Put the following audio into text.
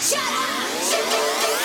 Shut up! Shut up!